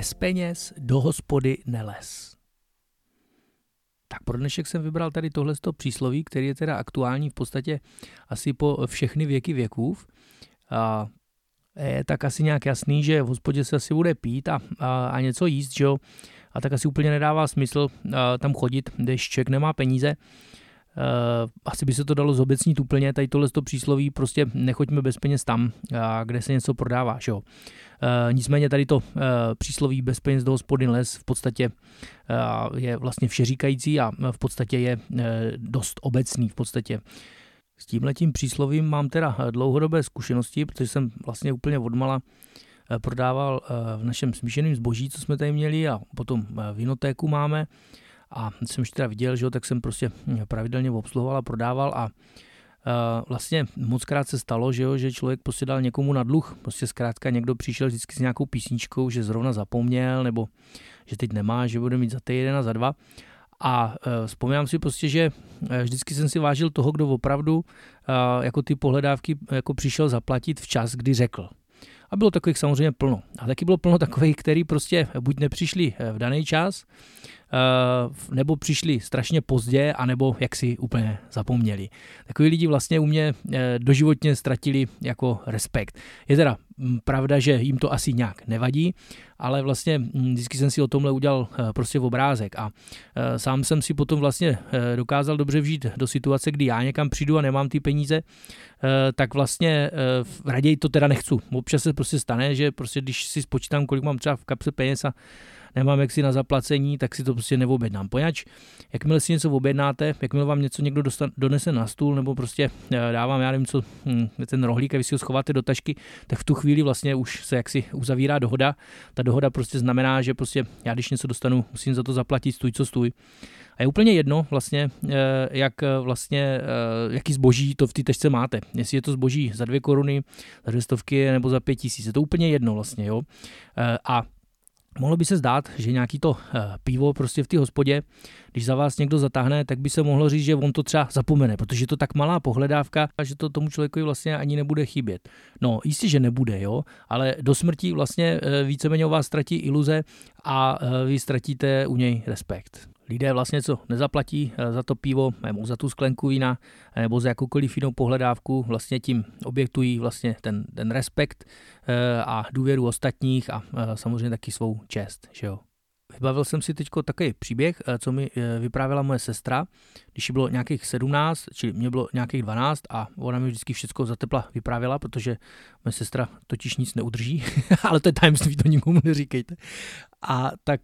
bez peněz do hospody neles. Tak pro dnešek jsem vybral tady tohle přísloví, který je teda aktuální v podstatě asi po všechny věky věkův. A je tak asi nějak jasný, že v hospodě se asi bude pít a, a, a něco jíst, že jo? A tak asi úplně nedává smysl a, tam chodit, když člověk nemá peníze. Uh, asi by se to dalo zobecnit úplně, tady tohle to přísloví, prostě nechoďme bez peněz tam, uh, kde se něco prodává, že jo. Uh, nicméně tady to přísloví bez peněz do hospodin les v podstatě je vlastně všeříkající a v podstatě je dost obecný v podstatě. S tímhletím příslovím mám teda dlouhodobé zkušenosti, protože jsem vlastně úplně odmala prodával v našem smíšeném zboží, co jsme tady měli a potom vinotéku máme a jsem už teda viděl, že jo, tak jsem prostě pravidelně obsluhoval a prodával a Uh, vlastně moc krát se stalo, že, jo, že člověk prostě dal někomu na dluh. Prostě zkrátka někdo přišel vždycky s nějakou písničkou, že zrovna zapomněl, nebo že teď nemá, že bude mít za týden a za dva. A uh, vzpomínám si prostě, že vždycky jsem si vážil toho, kdo opravdu uh, jako ty pohledávky jako přišel zaplatit včas, kdy řekl. A bylo takových samozřejmě plno. A taky bylo plno takových, který prostě buď nepřišli v daný čas, Eh, nebo přišli strašně pozdě, anebo jak si úplně zapomněli. Takový lidi vlastně u mě eh, doživotně ztratili jako respekt. Je teda pravda, že jim to asi nějak nevadí, ale vlastně mm, vždycky jsem si o tomhle udělal eh, prostě v obrázek a sám jsem si potom vlastně dokázal dobře vžít do situace, kdy já někam přijdu a nemám ty peníze, tak vlastně raději to teda nechci. Občas se prostě stane, že prostě když si spočítám, kolik mám třeba v kapse peněz a nemám jaksi na zaplacení, tak si to prostě neobjednám. Poněč, jakmile si něco objednáte, jakmile vám něco někdo dostan, donese na stůl, nebo prostě eh, dávám, já nevím, co, hm, ten rohlík a vy si ho schováte do tašky, tak v tu chvíli vlastně už se jaksi uzavírá dohoda. Ta dohoda prostě znamená, že prostě já když něco dostanu, musím za to zaplatit stůj co stůj. A je úplně jedno vlastně, eh, jak eh, vlastně, jaký zboží to v té tašce máte. Jestli je to zboží za dvě koruny, za dvě stovky nebo za pět tisíc. Je to úplně jedno vlastně, jo. A Mohlo by se zdát, že nějaký to eh, pivo prostě v té hospodě, když za vás někdo zatáhne, tak by se mohlo říct, že on to třeba zapomene, protože je to tak malá pohledávka, že to tomu člověku vlastně ani nebude chybět. No, jistě, že nebude, jo, ale do smrti vlastně eh, víceméně o vás ztratí iluze a eh, vy ztratíte u něj respekt lidé vlastně co nezaplatí eh, za to pivo nebo za tu sklenku vína nebo za jakoukoliv jinou pohledávku, vlastně tím objektují vlastně ten, ten respekt eh, a důvěru ostatních a eh, samozřejmě taky svou čest. Že jo? Vybavil jsem si teď takový příběh, co mi vyprávěla moje sestra, když jí bylo nějakých 17, čili mě bylo nějakých 12 a ona mi vždycky všechno za tepla vyprávěla, protože moje sestra totiž nic neudrží, ale to je tajemství, to nikomu neříkejte. A tak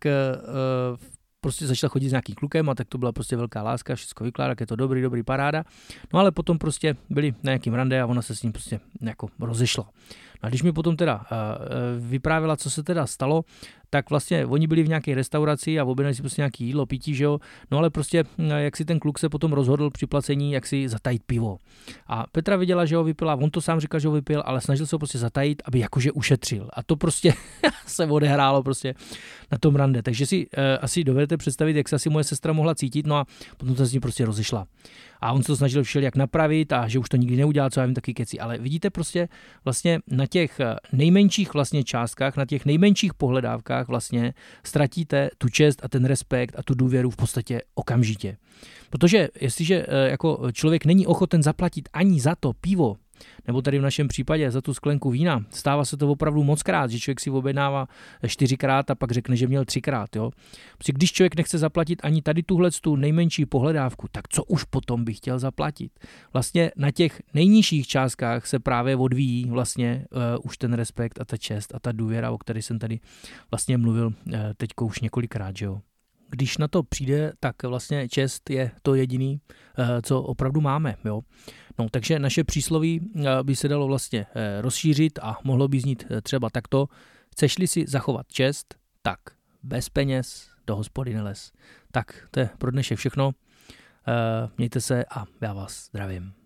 prostě začala chodit s nějakým klukem a tak to byla prostě velká láska, všechno vykládá, je to dobrý, dobrý paráda. No ale potom prostě byli na nějakým rande a ona se s ním prostě jako rozešla. No a když mi potom teda uh, vyprávěla, co se teda stalo, tak vlastně oni byli v nějaké restauraci a objednali si prostě nějaký jídlo, pití, že jo. No ale prostě, hm, jak si ten kluk se potom rozhodl při placení, jak si zatajit pivo. A Petra viděla, že ho vypila, on to sám říkal, že ho vypil, ale snažil se ho prostě zatajit, aby jakože ušetřil. A to prostě se odehrálo prostě na tom rande. Takže si uh, asi dovedete představit, jak se asi moje sestra mohla cítit, no a potom se s ním prostě rozešla. A on se to snažil všelijak napravit a že už to nikdy neudělá, co já vím, taky keci. Ale vidíte prostě vlastně na těch eh, nejmenších vlastně částkách, na těch nejmenších pohledávkách vlastně ztratíte tu čest a ten respekt a tu důvěru v podstatě okamžitě. Protože jestliže eh, jako člověk není ochoten zaplatit ani za to pivo, nebo tady v našem případě za tu sklenku vína. Stává se to opravdu moc krát, že člověk si objednává čtyřikrát a pak řekne, že měl třikrát. Jo? Protože když člověk nechce zaplatit ani tady tuhle tu nejmenší pohledávku, tak co už potom by chtěl zaplatit? Vlastně na těch nejnižších částkách se právě odvíjí vlastně uh, už ten respekt a ta čest a ta důvěra, o které jsem tady vlastně mluvil uh, teďko už několikrát. Že jo? Když na to přijde, tak vlastně čest je to jediný, eh, co opravdu máme. Jo? No, takže naše přísloví eh, by se dalo vlastně eh, rozšířit a mohlo by znít třeba takto. Chceš-li si zachovat čest, tak bez peněz do hospody neles. Tak to je pro dnešek všechno. Mějte se a já vás zdravím.